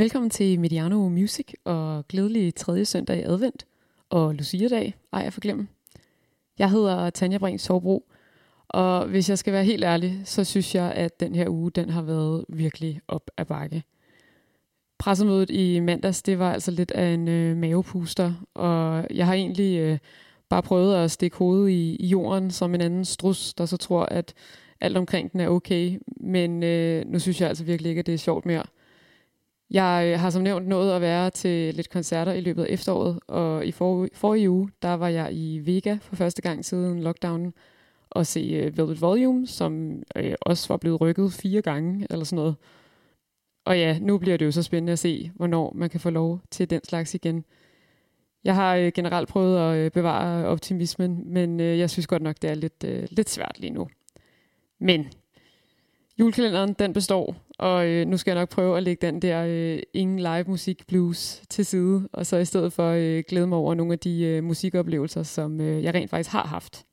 Velkommen til Mediano Music og glædelig tredje søndag i advent og Lucia-dag, ej jeg forglemme. Jeg hedder Tanja Brink Sovbro, og hvis jeg skal være helt ærlig, så synes jeg, at den her uge, den har været virkelig op ad bakke. Pressemødet i mandags, det var altså lidt af en øh, mavepuster, og jeg har egentlig øh, bare prøvet at stikke hovedet i, i jorden som en anden strus, der så tror, at alt omkring den er okay, men øh, nu synes jeg altså virkelig ikke, at det er sjovt mere. Jeg øh, har som nævnt nået at være til lidt koncerter i løbet af efteråret, og i for, forrige uge, der var jeg i Vega for første gang siden lockdownen, og se øh, Velvet Volume, som øh, også var blevet rykket fire gange, eller sådan noget. Og ja, nu bliver det jo så spændende at se, hvornår man kan få lov til den slags igen. Jeg har øh, generelt prøvet at øh, bevare optimismen, men øh, jeg synes godt nok, det er lidt, øh, lidt svært lige nu. Men julekalenderen, den består, og øh, nu skal jeg nok prøve at lægge den der øh, ingen live musik blues til side, og så i stedet for øh, glæde mig over nogle af de øh, musikoplevelser, som øh, jeg rent faktisk har haft.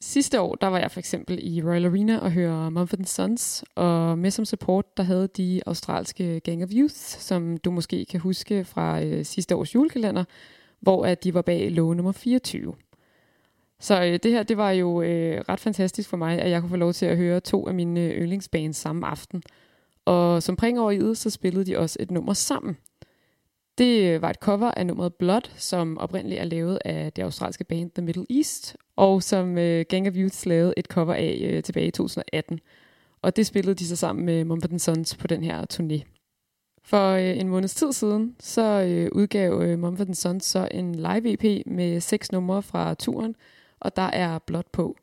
Sidste år, der var jeg for eksempel i Royal Arena og hørte Mumford Sons, og med som support, der havde de australske Gang of Youth, som du måske kan huske fra øh, sidste års julekalender, hvor at de var bag låge nummer 24. Så øh, det her, det var jo øh, ret fantastisk for mig, at jeg kunne få lov til at høre to af mine øh, yndlingsbands samme aften. Og som pring over i så spillede de også et nummer sammen. Det øh, var et cover af nummeret Blood, som oprindeligt er lavet af det australske band The Middle East, og som øh, Gang of Youth lavede et cover af øh, tilbage i 2018. Og det spillede de så sammen med Mumford Sons på den her turné. For øh, en måneds tid siden, så øh, udgav øh, Mumford Sons så en live EP med seks numre fra turen, og der er blot på.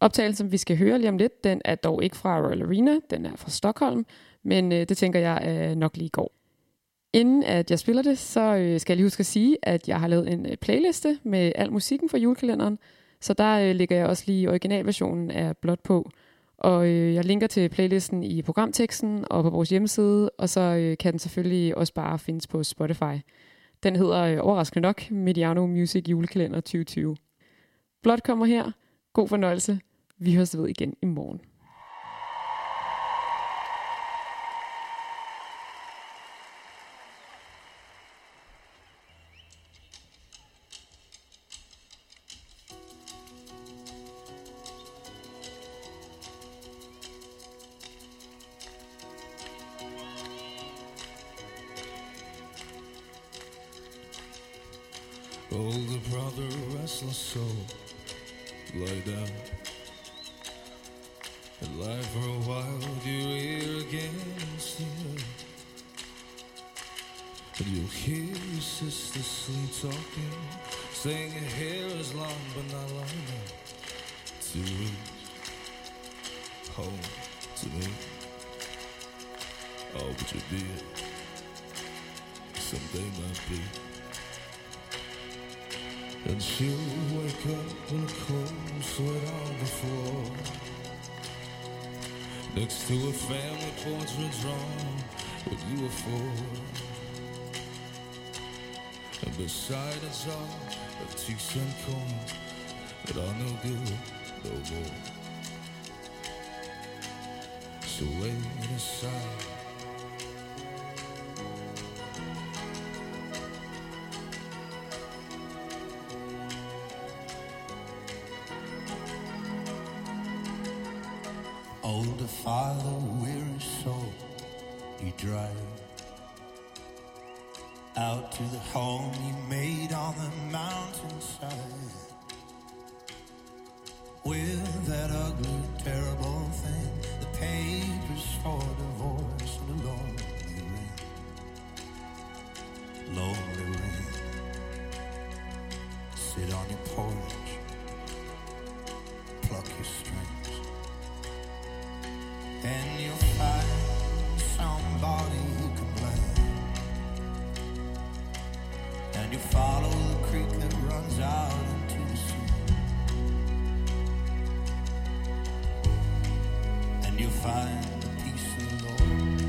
Optagelsen, som vi skal høre lige om lidt, den er dog ikke fra Royal Arena, den er fra Stockholm, men øh, det tænker jeg øh, nok lige går. Inden at jeg spiller det, så øh, skal jeg lige huske at sige, at jeg har lavet en øh, playliste med al musikken fra julekalenderen, så der øh, ligger jeg også lige originalversionen af blot på. Og øh, jeg linker til playlisten i programteksten og på vores hjemmeside, og så øh, kan den selvfølgelig også bare findes på Spotify. Den hedder øh, overraskende nok Mediano Music Julekalender 2020. Blot kommer her. God fornøjelse. Vi høres ved igen i morgen. Oh, Older brother, restless soul, lie down. And lie for a while, you hear again still. And you'll hear your sister sleep talking, saying your hair is long but not long enough to reach home to me. Oh, but you'll be. Someday might be. And she'll wake up in a cold sweat on the floor Next to a family portrait drawn with you four. And beside a jar of two cent coins that are no good no more. So lay it aside Older father, weary soul, you drive out to the home you made on the mountainside. With that ugly, terrible And you'll find somebody you can blame. And you follow the creek that runs out into the sea. And you'll find the peace of the Lord.